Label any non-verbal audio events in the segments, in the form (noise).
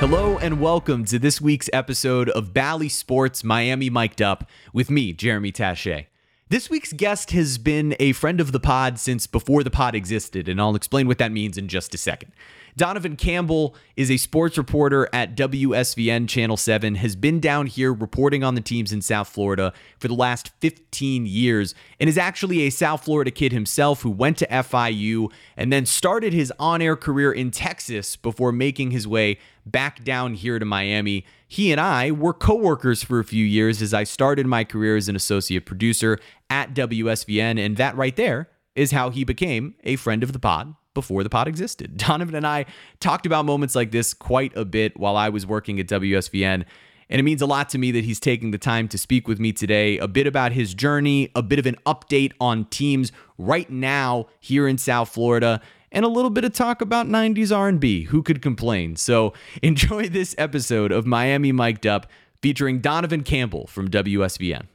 Hello and welcome to this week's episode of Bally Sports Miami Mic'd Up with me, Jeremy Taché. This week's guest has been a friend of the pod since before the pod existed, and I'll explain what that means in just a second. Donovan Campbell is a sports reporter at WSVN Channel 7, has been down here reporting on the teams in South Florida for the last 15 years, and is actually a South Florida kid himself who went to FIU and then started his on air career in Texas before making his way back down here to Miami. He and I were coworkers for a few years as I started my career as an associate producer at WSVN, and that right there is how he became a friend of the pod before the pod existed. (laughs) Donovan and I talked about moments like this quite a bit while I was working at WSVN. And it means a lot to me that he's taking the time to speak with me today, a bit about his journey, a bit of an update on teams right now here in South Florida, and a little bit of talk about 90s R&B. Who could complain? So, (laughs) enjoy this episode of Miami Mic'd Up featuring Donovan Campbell from WSVN.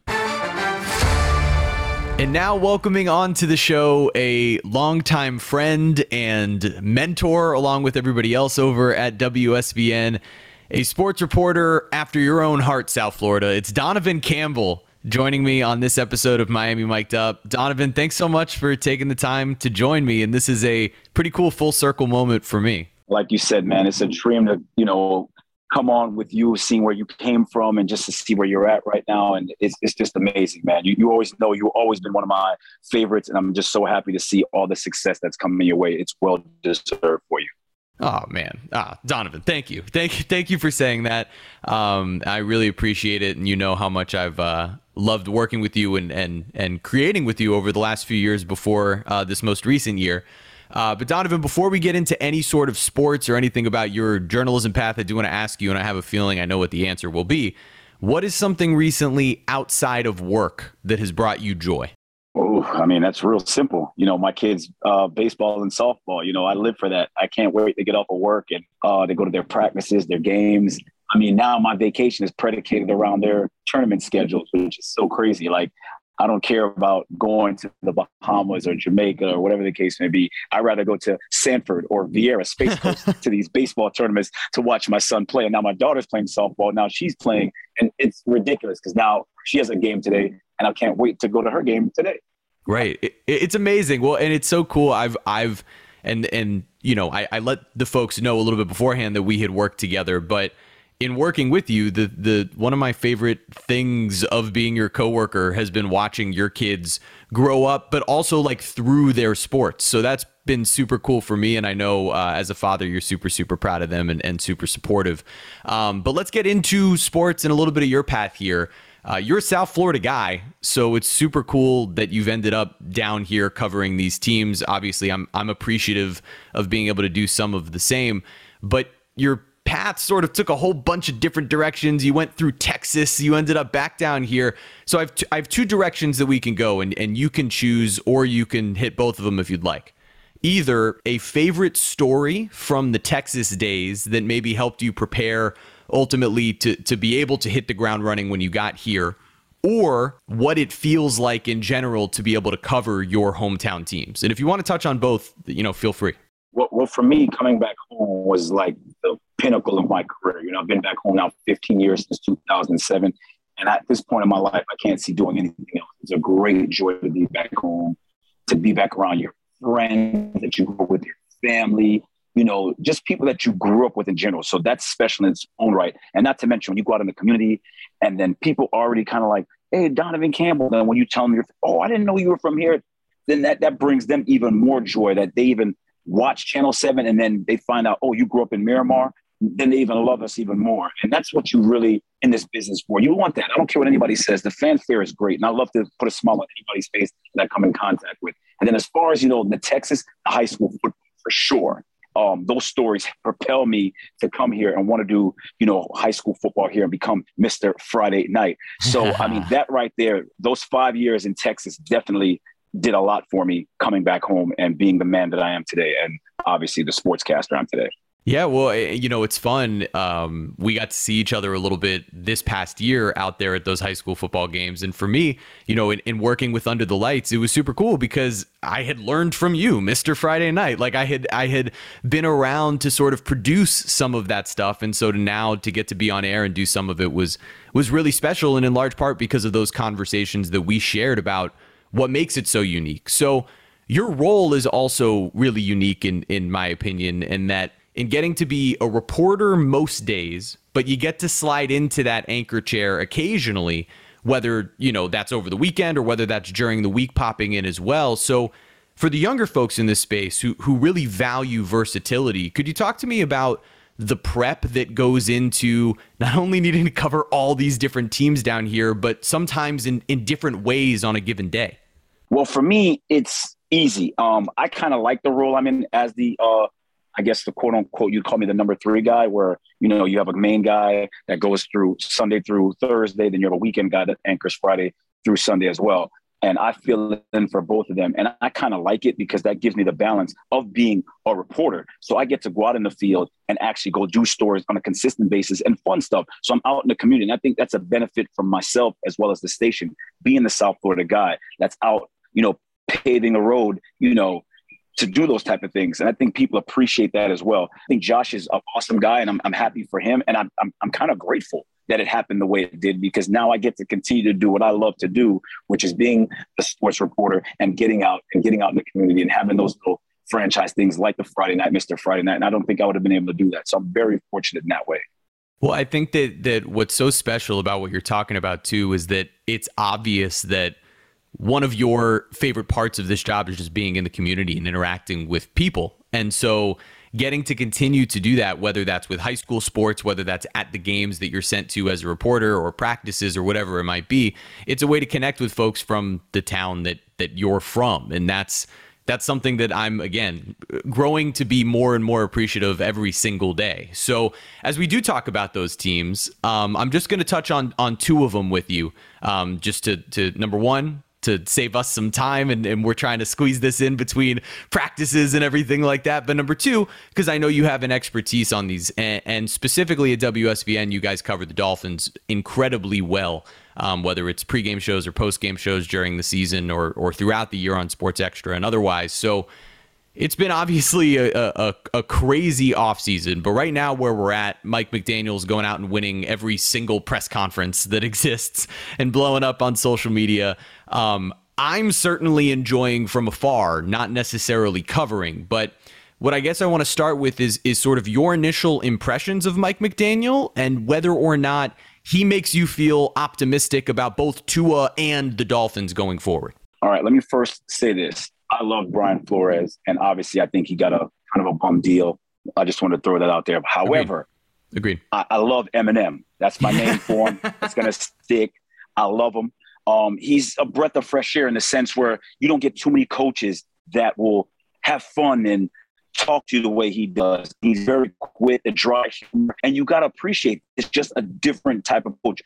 And now, welcoming on to the show a longtime friend and mentor, along with everybody else over at WSVN, a sports reporter after your own heart, South Florida. It's Donovan Campbell joining me on this episode of Miami Mic'd Up. Donovan, thanks so much for taking the time to join me. And this is a pretty cool full circle moment for me. Like you said, man, it's a dream to, you know, come on with you, seeing where you came from, and just to see where you're at right now. And it's, it's just amazing, man. You, you always know you've always been one of my favorites, and I'm just so happy to see all the success that's coming your way. It's well deserved for you. Oh man, ah, Donovan, thank you, thank you, thank you for saying that. Um, I really appreciate it, and you know how much I've uh, loved working with you and and and creating with you over the last few years before uh, this most recent year. Uh, but Donovan, before we get into any sort of sports or anything about your journalism path, I do want to ask you, and I have a feeling I know what the answer will be. What is something recently outside of work that has brought you joy? I mean, that's real simple. You know, my kids, uh, baseball and softball, you know, I live for that. I can't wait to get off of work and uh, to go to their practices, their games. I mean, now my vacation is predicated around their tournament schedules, which is so crazy. Like, I don't care about going to the Bahamas or Jamaica or whatever the case may be. I'd rather go to Sanford or Viera Space Coast (laughs) to these baseball tournaments to watch my son play. And now my daughter's playing softball. Now she's playing, and it's ridiculous because now she has a game today, and I can't wait to go to her game today. Right, it, it's amazing. Well, and it's so cool. I've I've and and you know I, I let the folks know a little bit beforehand that we had worked together, but in working with you, the the one of my favorite things of being your coworker has been watching your kids grow up, but also like through their sports. So that's been super cool for me, and I know uh, as a father, you're super super proud of them and, and super supportive. Um, but let's get into sports and a little bit of your path here. Uh, you're a South Florida guy, so it's super cool that you've ended up down here covering these teams. Obviously, I'm I'm appreciative of being able to do some of the same, but you're path sort of took a whole bunch of different directions. You went through Texas, you ended up back down here. So I've t- I have two directions that we can go, and and you can choose, or you can hit both of them if you'd like. Either a favorite story from the Texas days that maybe helped you prepare ultimately to to be able to hit the ground running when you got here, or what it feels like in general to be able to cover your hometown teams. And if you want to touch on both, you know, feel free. Well, well, for me, coming back home was like the pinnacle of my career. You know, I've been back home now 15 years since 2007. And at this point in my life, I can't see doing anything else. It's a great joy to be back home, to be back around your friends that you grew with, your family, you know, just people that you grew up with in general. So that's special in its own right. And not to mention when you go out in the community and then people already kind of like, hey, Donovan Campbell. Then when you tell them, you're, oh, I didn't know you were from here. Then that, that brings them even more joy that they even watch Channel 7 and then they find out, oh, you grew up in Miramar then they even love us even more. And that's what you really in this business for. You want that. I don't care what anybody says. The fanfare is great. And I love to put a smile on anybody's face that I come in contact with. And then as far as, you know, the Texas the high school football, for sure. Um, those stories propel me to come here and want to do, you know, high school football here and become Mr. Friday night. So, I mean, (laughs) that right there, those five years in Texas definitely did a lot for me coming back home and being the man that I am today. And obviously the sportscaster I'm today. Yeah, well, eh, you know, it's fun. Um, we got to see each other a little bit this past year out there at those high school football games. And for me, you know, in, in, working with Under the Lights, it was super cool because I had learned from you, Mr. Friday Night. Like I had I had been around to sort of produce some of that stuff. And so to now to get to be on air and do some of it was was really special and in large part because of those conversations that we shared about what makes it so unique. So your role is also really unique in in my opinion, and that in getting to be a reporter most days, but you get to slide into that anchor chair occasionally, whether, you know, that's over the weekend or whether that's during the week popping in as well. So for the younger folks in this space who who really value versatility, could you talk to me about the prep that goes into not only needing to cover all these different teams down here, but sometimes in, in different ways on a given day? Well, for me, it's easy. Um, I kind of like the role I'm in as the uh, I guess the quote unquote, you'd call me the number three guy, where you know you have a main guy that goes through Sunday through Thursday, then you have a weekend guy that anchors Friday through Sunday as well. And I feel in for both of them, and I kind of like it because that gives me the balance of being a reporter. So I get to go out in the field and actually go do stories on a consistent basis and fun stuff. So I'm out in the community, and I think that's a benefit for myself as well as the station, being the South Florida guy that's out, you know, paving the road, you know, to do those type of things. And I think people appreciate that as well. I think Josh is an awesome guy and I'm, I'm happy for him. And I'm, I'm, I'm kind of grateful that it happened the way it did because now I get to continue to do what I love to do, which is being a sports reporter and getting out and getting out in the community and having those little franchise things like the Friday night, Mr. Friday night. And I don't think I would have been able to do that. So I'm very fortunate in that way. Well, I think that that what's so special about what you're talking about too is that it's obvious that one of your favorite parts of this job is just being in the community and interacting with people. And so getting to continue to do that, whether that's with high school sports, whether that's at the games that you're sent to as a reporter or practices or whatever it might be, it's a way to connect with folks from the town that that you're from. And that's that's something that I'm again growing to be more and more appreciative every single day. So as we do talk about those teams, um, I'm just going to touch on on two of them with you, um, just to to number one to save us some time and, and we're trying to squeeze this in between practices and everything like that. But number two because i know you have an expertise on these and, and, specifically at wsvn you guys cover the dolphins incredibly well um, whether it's pregame shows or postgame shows during the season or, or throughout the year on sports extra and otherwise. So it's been obviously a, a, a crazy offseason, but right now, where we're at, Mike McDaniel's going out and winning every single press conference that (laughs) exists and blowing up on social media. Um, I'm certainly enjoying from afar, not necessarily covering, but what I guess I want to start with is is sort of your initial impressions of Mike McDaniel and whether or not he makes you feel optimistic about both Tua and the Dolphins going forward. All right, let me first say this. I love Brian Flores, and obviously, I think he got a kind of a bum deal. I just want to throw that out there. However, agreed. agreed. I, I love Eminem. That's my name for him. (laughs) It's gonna stick. I love him. Um, he's a breath of fresh air in the sense where you don't get too many coaches that will have fun and talk to you the way he does. He's very quick and dry humor, and you got to appreciate it's just a different type of coach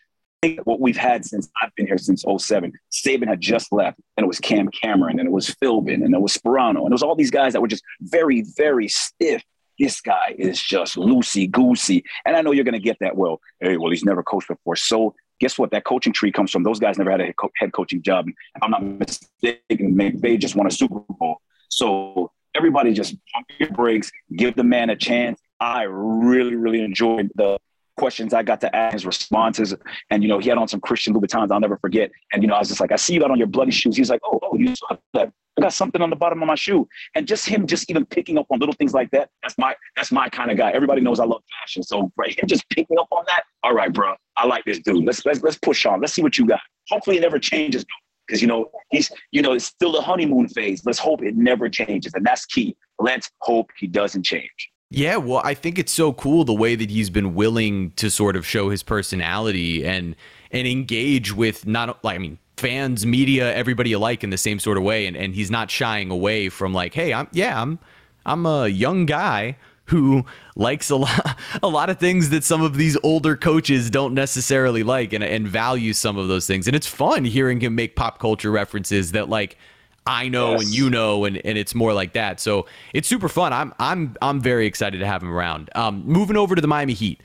what we've had since I've been here since 07. Saban had just left, and it was Cam Cameron, and it was Philbin, and it was Sparano, and it was all these guys that were just very, very stiff. This guy is just loosey goosey. And I know you're going to get that. Well, hey, well, he's never coached before. So guess what? That coaching tree comes from those guys never had a head coaching job. I'm not mistaken, McVay just won a Super Bowl. So everybody just pump your brakes, give the man a chance. I really, really enjoyed the questions I got to ask, his responses. And, you know, he had on some Christian Louboutins I'll never forget. And, you know, I was just like, I see that on your bloody shoes. He's like, oh, oh, you saw that. I got something on the bottom of my shoe. And just him just even picking up on little things like that. That's my that's my kind of guy. Everybody knows I love fashion. So right, him just picking up on that. All right, bro. I like this dude. Let's let's let's push on. Let's see what you got. Hopefully it never changes because you know he's you know it's still the honeymoon phase. Let's hope it never changes, and that's key. Let's hope he doesn't change. Yeah, well, I think it's so cool the way that he's been willing to sort of show his personality and and engage with not like I mean fans, media, everybody alike in the same sort of way, and and he's not shying away from like, hey, I'm yeah, I'm I'm a young guy who likes a lot (laughs) a lot of things that some of these older coaches don't necessarily like and and value some of those things, and it's fun hearing him make pop culture references that like I know yes. and you know, and, and it's more like that. So it's super fun. I'm I'm I'm very excited to have him around. Um, moving over to the Miami Heat.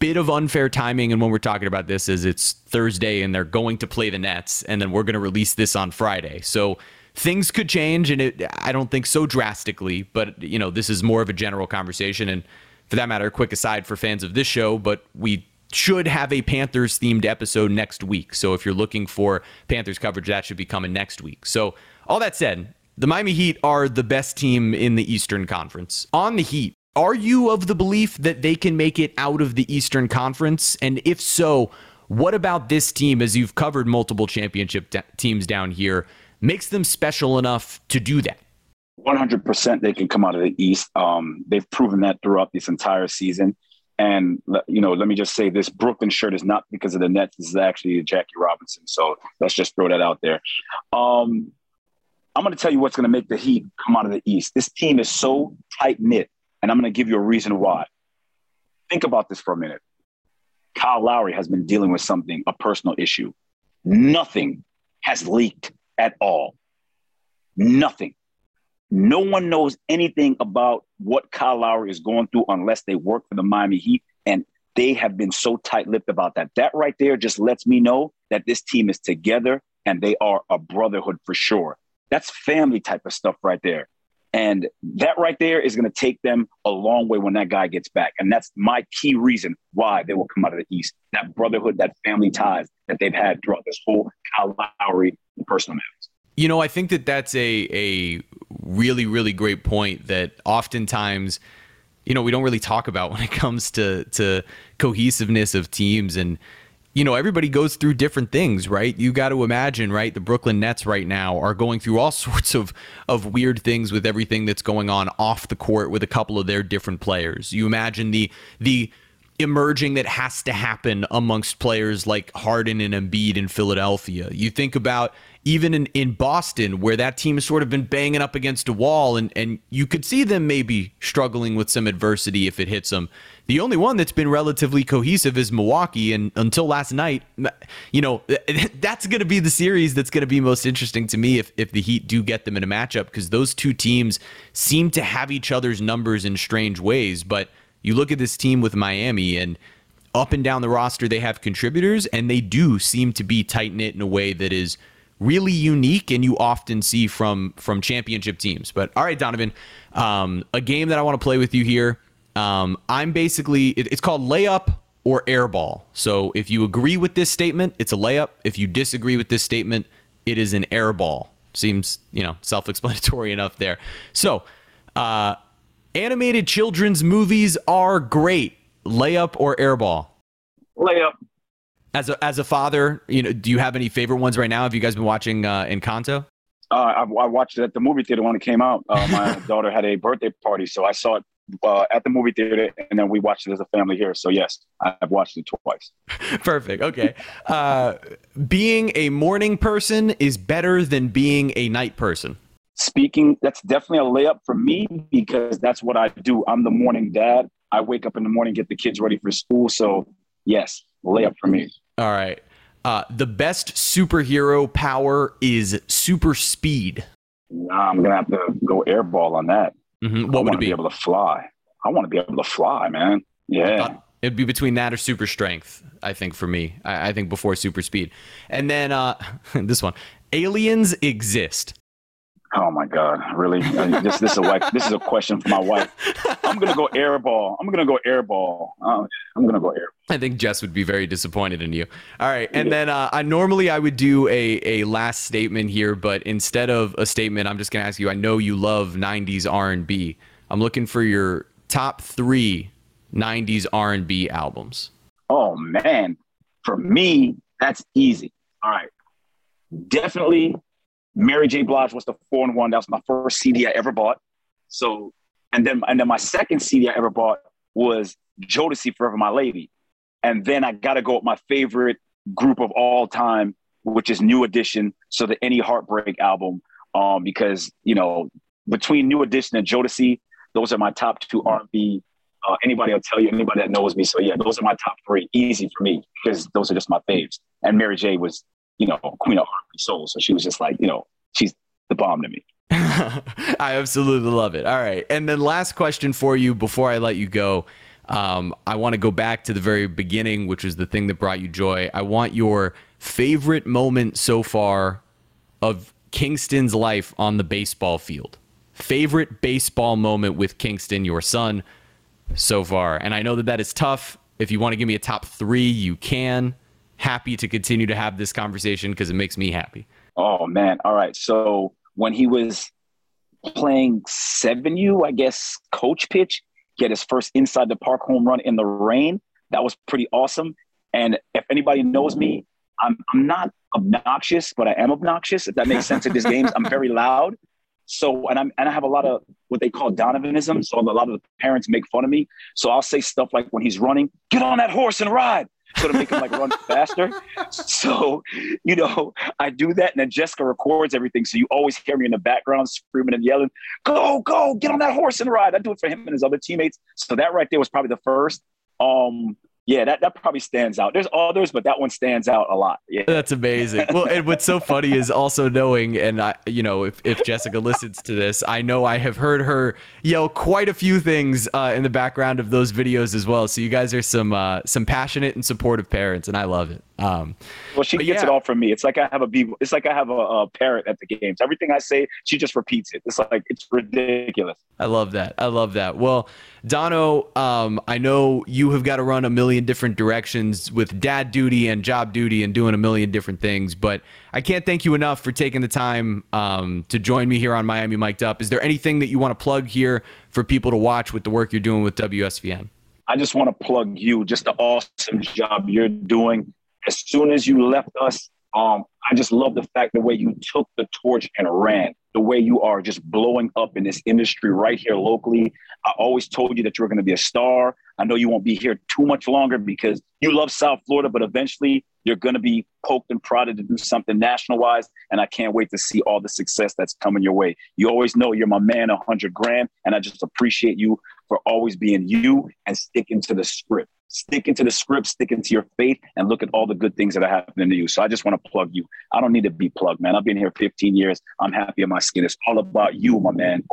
Bit of unfair timing, and when we're talking about this, is it's Thursday and they're going to play the Nets, and then we're going to release this on Friday. So things could change, and it I don't think so drastically, but you know this is more of a general conversation, and for that matter, a quick aside for fans of this show, but we should have a Panthers themed episode next week. So if you're looking for Panthers coverage, that should be coming next week. So all that said, the Miami Heat are the best team in the Eastern Conference. On the Heat, are you of the belief that they can make it out of the Eastern Conference? And if so, what about this team, as you've covered multiple championship de- teams down here, makes them special enough to do that? 100% they can come out of the East. Um, they've proven that throughout this entire season. And you know, let me just say this: Brooklyn shirt is not because of the Nets. This is actually Jackie Robinson. So let's just throw that out there. Um, I'm going to tell you what's going to make the Heat come out of the East. This team is so tight knit, and I'm going to give you a reason why. Think about this for a minute. Kyle Lowry has been dealing with something, a personal issue. Nothing has leaked at all. Nothing. No one knows anything about what Kyle Lowry is going through unless they work for the Miami Heat. And they have been so tight lipped about that. That right there just lets me know that this team is together and they are a brotherhood for sure. That's family type of stuff right there. And that right there is going to take them a long way when that guy gets back. And that's my key reason why they will come out of the East. That brotherhood, that family ties that they've had throughout this whole Kyle Lowry personal matters. You know, I think that that's a a really really great point that oftentimes you know we don't really talk about (laughs) when it comes to to cohesiveness of teams and you know everybody goes through different things right? You got to imagine right the Brooklyn Nets right now are going through all (laughs) sorts of of weird things with everything that's going on off the court with a couple of their different players. You imagine the the emerging that has to happen amongst players like Harden and Embiid in Philadelphia. You think about even in, in Boston, where that team has sort of been banging up against a wall, and, and you could see them maybe struggling with some adversity if it hits them. The only one that's been relatively cohesive is Milwaukee, and until last night, you know, (laughs) that's going to be the series that's going to be most interesting to me if, if the Heat do get them in a matchup, because those two teams seem to have each other's numbers in strange ways. But you look at this team with Miami, and up and down the roster, they have contributors, and they do seem to be tight knit in a way that is – really unique and you often see from from championship teams. But all right, Donovan, um, a game that I want to play with you here. Um, I'm basically it, it's called layup or airball. So if you agree with this statement, it's a layup. If you disagree with this statement, it is an airball. Seems you know self-explanatory (laughs) enough there. So uh, animated children's movies are great. Layup or airball? Layup. As a as a father, you know, do you have any favorite ones right now? Have you guys been watching uh, Encanto? Uh, I, I, watched it at the movie theater when it came out. Uh, my (laughs) daughter had a birthday party, so I saw it uh, at the movie theater, and then we watched it as a family here. So yes, I've watched it twice. (laughs) Perfect. Okay. Uh, being a morning person is better than being a night person. Speaking, that's definitely a layup for me because that's what I do. I'm the morning dad. I wake up in the morning, get the kids ready for school. So yes, layup for me. All right. Uh, the best superhero power is super speed. Nah, I'm gonna have to go airball on that. Mm-hmm. What I would it be? be able to fly. I want to be able to fly, man. Yeah. It'd be between that or super strength, I think, for me. I, I think before super speed. And then uh, (laughs) this one aliens exist. Oh my God! Really? this this is a this is a question for my wife. I'm gonna go airball. I'm gonna go airball. Uh, I'm gonna go airball. I think Jess would be very disappointed in you. All right, and yeah. then uh, I normally I would do a a last statement here, but instead of a statement, I'm just gonna ask you. I know you love '90s R&B. I'm looking for your top three '90s R&B albums. Oh man, for me that's easy. All right, definitely Mary J. Blige was the four and one. That was my first CD I ever bought. So, and then and then my second CD I ever bought was Jodeci Forever My Lady. And then I got to go with my favorite group of all time, which is New Edition. So the N.E. Heartbreak album, um, because you know between New Edition and Jodeci, those are my top two R&B. Uh, anybody will tell you, anybody that knows me. So yeah, those are my top three. Easy for me because those are just my faves. And Mary J was you know, queen of and soul. So she was just like, you know, she's the bomb to me. (laughs) I absolutely love it. All right. And then last question for you before I let you go. Um, I want to go back to the very beginning, which is the thing that brought you joy. I want your favorite moment so far of Kingston's life on the baseball field. Favorite baseball moment with Kingston, your son, so far. And I know that that is tough. If you want to give me a top three, you can. Happy to continue to have this conversation because it makes me happy. Oh, man. All right. So when he was playing 7U, I guess, coach pitch, get his first inside the park home run in the rain. That was pretty awesome. And if anybody knows me, I'm, I'm not obnoxious, but I am obnoxious, if that makes sense at these games. I'm very loud. So, and I'm, and I have a lot of what they call Donovanism. So a lot of the parents make fun of me. So I'll say stuff like when he's running, get on that horse and ride. So to make him like run faster. So, you know, I do that. And then Jessica records everything. So you always hear me in the background screaming and yelling, go, go, get on that horse and ride. I do it for him and his other teammates. So that right there was probably the first. Um, yeah, that, that probably stands out. There's others, but that one stands out a lot. Yeah. That's amazing. Well, and what's so funny is also knowing, and I, you know, if, if Jessica listens to this, I know I have heard her yell quite a few things uh, in the background of those videos as well. So you guys are some uh, some passionate and supportive parents, and I love it. Um, well, she gets yeah. it all from me. It's like I have a be. It's like I have a, a, parrot at the games. Everything I say, she just repeats it. It's like it's ridiculous. I love that. I love that. Well, Dono, um, I know you have got to run a million different directions with dad duty and job duty and doing a million different things, but I can't thank you enough for taking the time um, to join me here on Miami Mic'd Up. Is there anything that you want to plug here for people to watch with the work you're doing with WSVN? I just want to plug you, just the awesome job you're doing as soon as you left us, um, I just love the fact the way you took the torch and ran, the way you are just blowing up in this industry right here locally. I always told you that you were going to be a star. I know you won't be here too much longer because you love South Florida, but eventually you're going to be poked and prodded to do something national wise. And I can't wait to see all the success that's coming your way. You always know you're my man, 100 grand. And I just appreciate you for always being you and sticking to the script sticking to the script, sticking to your faith, and look at all the good things that are happening to you. So I just want to plug you. I don't need to be plugged, man. I've been here 15 years. I'm happy in my skin. It's all about you, my man.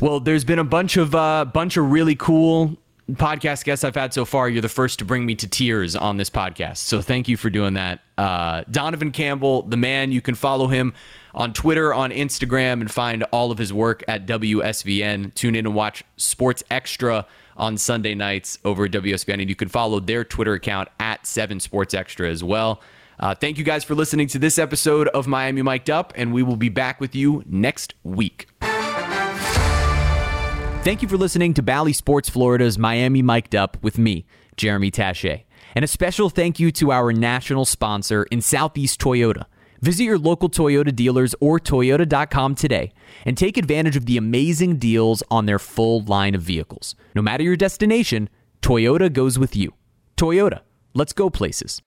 Well, there's been a bunch of uh, bunch of really cool podcast guests I've had so far. You're the first to bring me to tears on this podcast. So thank you for doing that. Uh, Donovan Campbell, the man, you can follow him on Twitter, on Instagram, and find all of his work at WSVN. Tune in and watch Sports Extra on Sunday nights over at WSVN. And you can follow their Twitter account at 7 Sports Extra as well. Uh, thank you guys for listening to this episode of Miami Mic'd Up, and we will be back with you next week. Thank you for listening to Bally Sports Florida's Miami Mic'd Up with me, Jeremy Taché. And a special thank you to our national sponsor in Southeast Toyota. Visit your local Toyota dealers or Toyota.com today and take advantage of the amazing deals on their full line of vehicles. No matter your destination, Toyota goes with you. Toyota, let's go places.